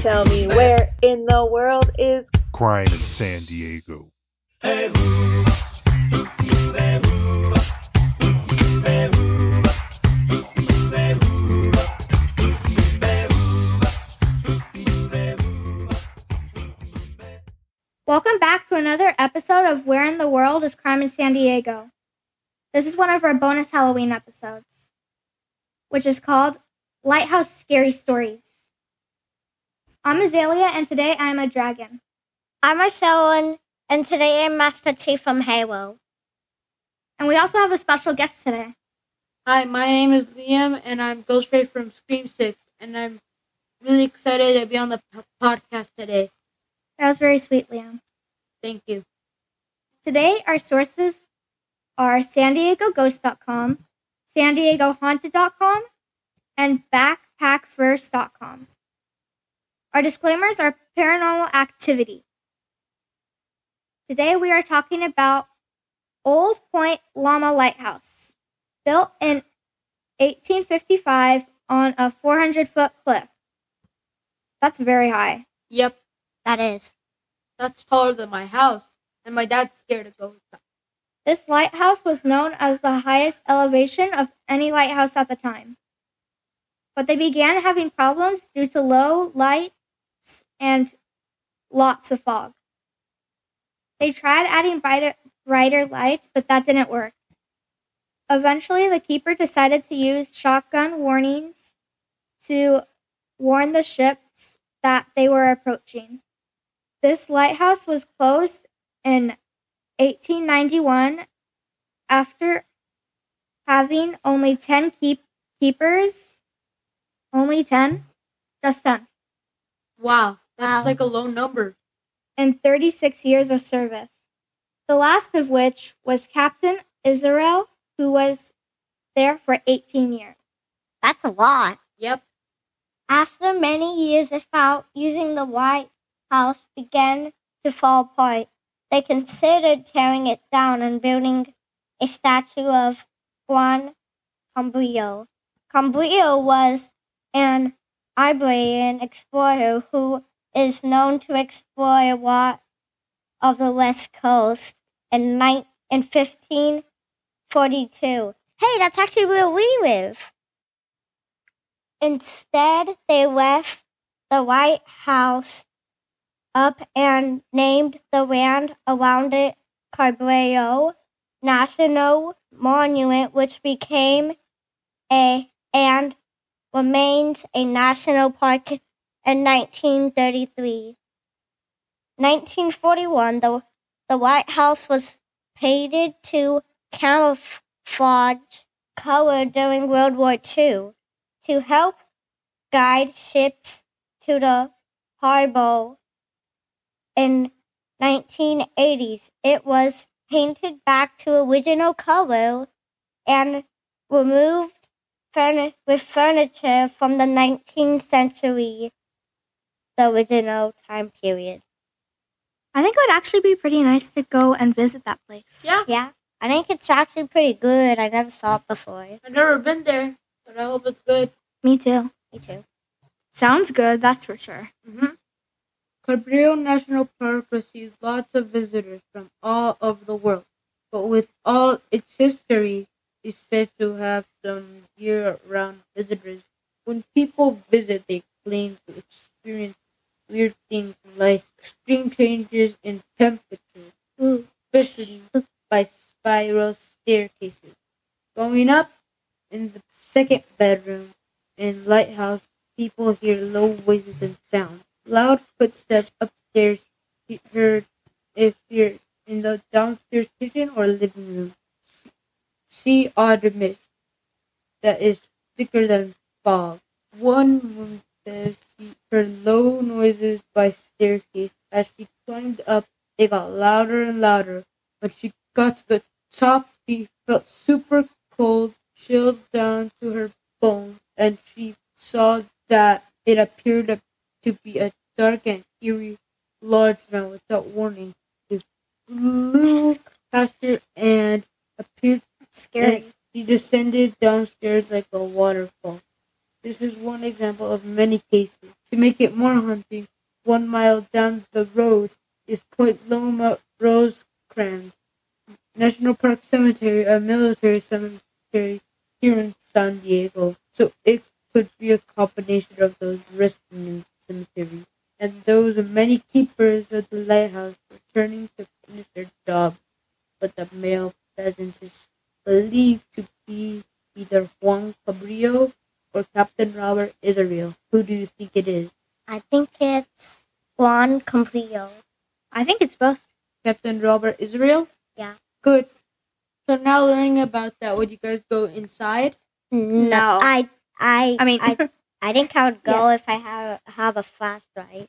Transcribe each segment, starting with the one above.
tell me where in the world is Crime in San Diego. Welcome back to another episode of Where in the World is Crime in San Diego. This is one of our bonus Halloween episodes, which is called Lighthouse Scary Stories. I'm Azalea, and today I'm a dragon. I'm Michelle, and today I'm Master Chief from Halo. And we also have a special guest today. Hi, my name is Liam, and I'm Ghost Ray from Scream Six, and I'm really excited to be on the p- podcast today. That was very sweet, Liam. Thank you. Today, our sources are san diego ghost.com, san diego haunted.com, and backpackfirst.com. Our disclaimers are paranormal activity. Today, we are talking about Old Point Loma Lighthouse, built in 1855 on a 400 foot cliff. That's very high. Yep, That is. that's taller than my house, and my dad's scared of ghosts. This lighthouse was known as the highest elevation of any lighthouse at the time. But they began having problems due to low lights and lots of fog. They tried adding brighter, brighter lights, but that didn't work. Eventually, the keeper decided to use shotgun warnings to warn the ships that they were approaching. This lighthouse was closed in 1891 after having only 10 keep- keepers. Only 10? Just 10. Wow, that's Wow. like a low number. And 36 years of service. The last of which was Captain Israel, who was there for 18 years. That's a lot. Yep, After many years without using the White House began to fall apart, they considered tearing it down and building a statue of Juan Cabrillo. Cabrillo was an Iberian explorer who is known to explore a lot of the West Coast in, nine, in 1542. Hey, that's actually where we live. Instead, they left the White House up and named the land around it Cabrillo National Monument, which became a and remains a national park in 1933. 1941, the, the White House was painted to camouflage color during World War II to help guide ships to the harbor. In 1980s, it was painted back to original color and removed furni- with furniture from the 19th century, the original time period. I think it would actually be pretty nice to go and visit that place. Yeah. Yeah, I think it's actually pretty good. I never saw it before. I've never been there, but I hope it's good. Me too. Me too. Sounds good, that's for sure. Mm-hmm. Cabrillo National Park receives lots of visitors from all over the world, but with all its history, is said to have some year-round visitors. When people visit, they claim to experience weird things like extreme changes in temperature, especially by spiral staircases. Going up in the second bedroom in Lighthouse, people hear low voices and sounds. Loud footsteps upstairs heard if you're in the downstairs kitchen or living room. See odd mist that is thicker than fog. One says she heard low noises by staircase. As she climbed up, they got louder and louder. When she got to the top, she felt super cold, chilled down to her bones, and she saw that it appeared to- be a dark and eerie large man without warning. It flew past her and appeared Scary. and he descended downstairs like a waterfall. This is one example of many cases. To make it more haunting, one mile down the road is Point Loma Rosecrans National Park Cemetery, a military cemetery here in San Diego. So it could be a combination of those resting cemeteries and those many keepers of the lighthouse returning to finish their job. But the male presence is believed to be either Juan Cabrillo or Captain Robert Israel. Who do you think it is? I think it's Juan Cabrillo. I think it's both. Captain Robert Israel? Yeah. Good. So now learning about that, would you guys go inside? No. I I I mean, I, I think I would go Yes. if I have have a flashlight.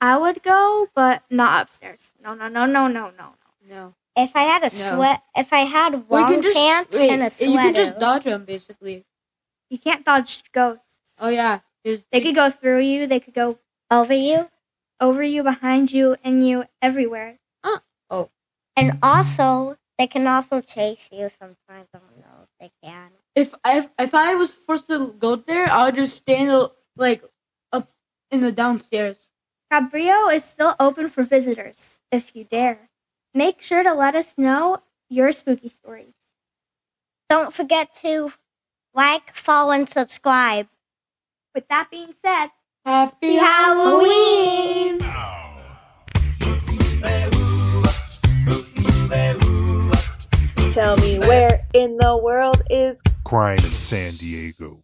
I would go, but not upstairs. No, no, no, no, no, no. No. If I had a No. sweat, if I had Well, long pants wait, and a sweater, You can just dodge them, basically. You can't dodge ghosts. Oh yeah. There's- They could go through you. They could go over you, over you, behind you, and you, everywhere. Oh. Oh. And also they can also chase you sometimes. I don't know if they can. if I if I was forced to go there, I would just stand like up in the downstairs. Cabrillo is still open for visitors, if you dare. Make sure to let us know your spooky stories. Don't forget to like, follow, and subscribe. With that being said, Happy Halloween! Tell me where in the world is Crime in San Diego.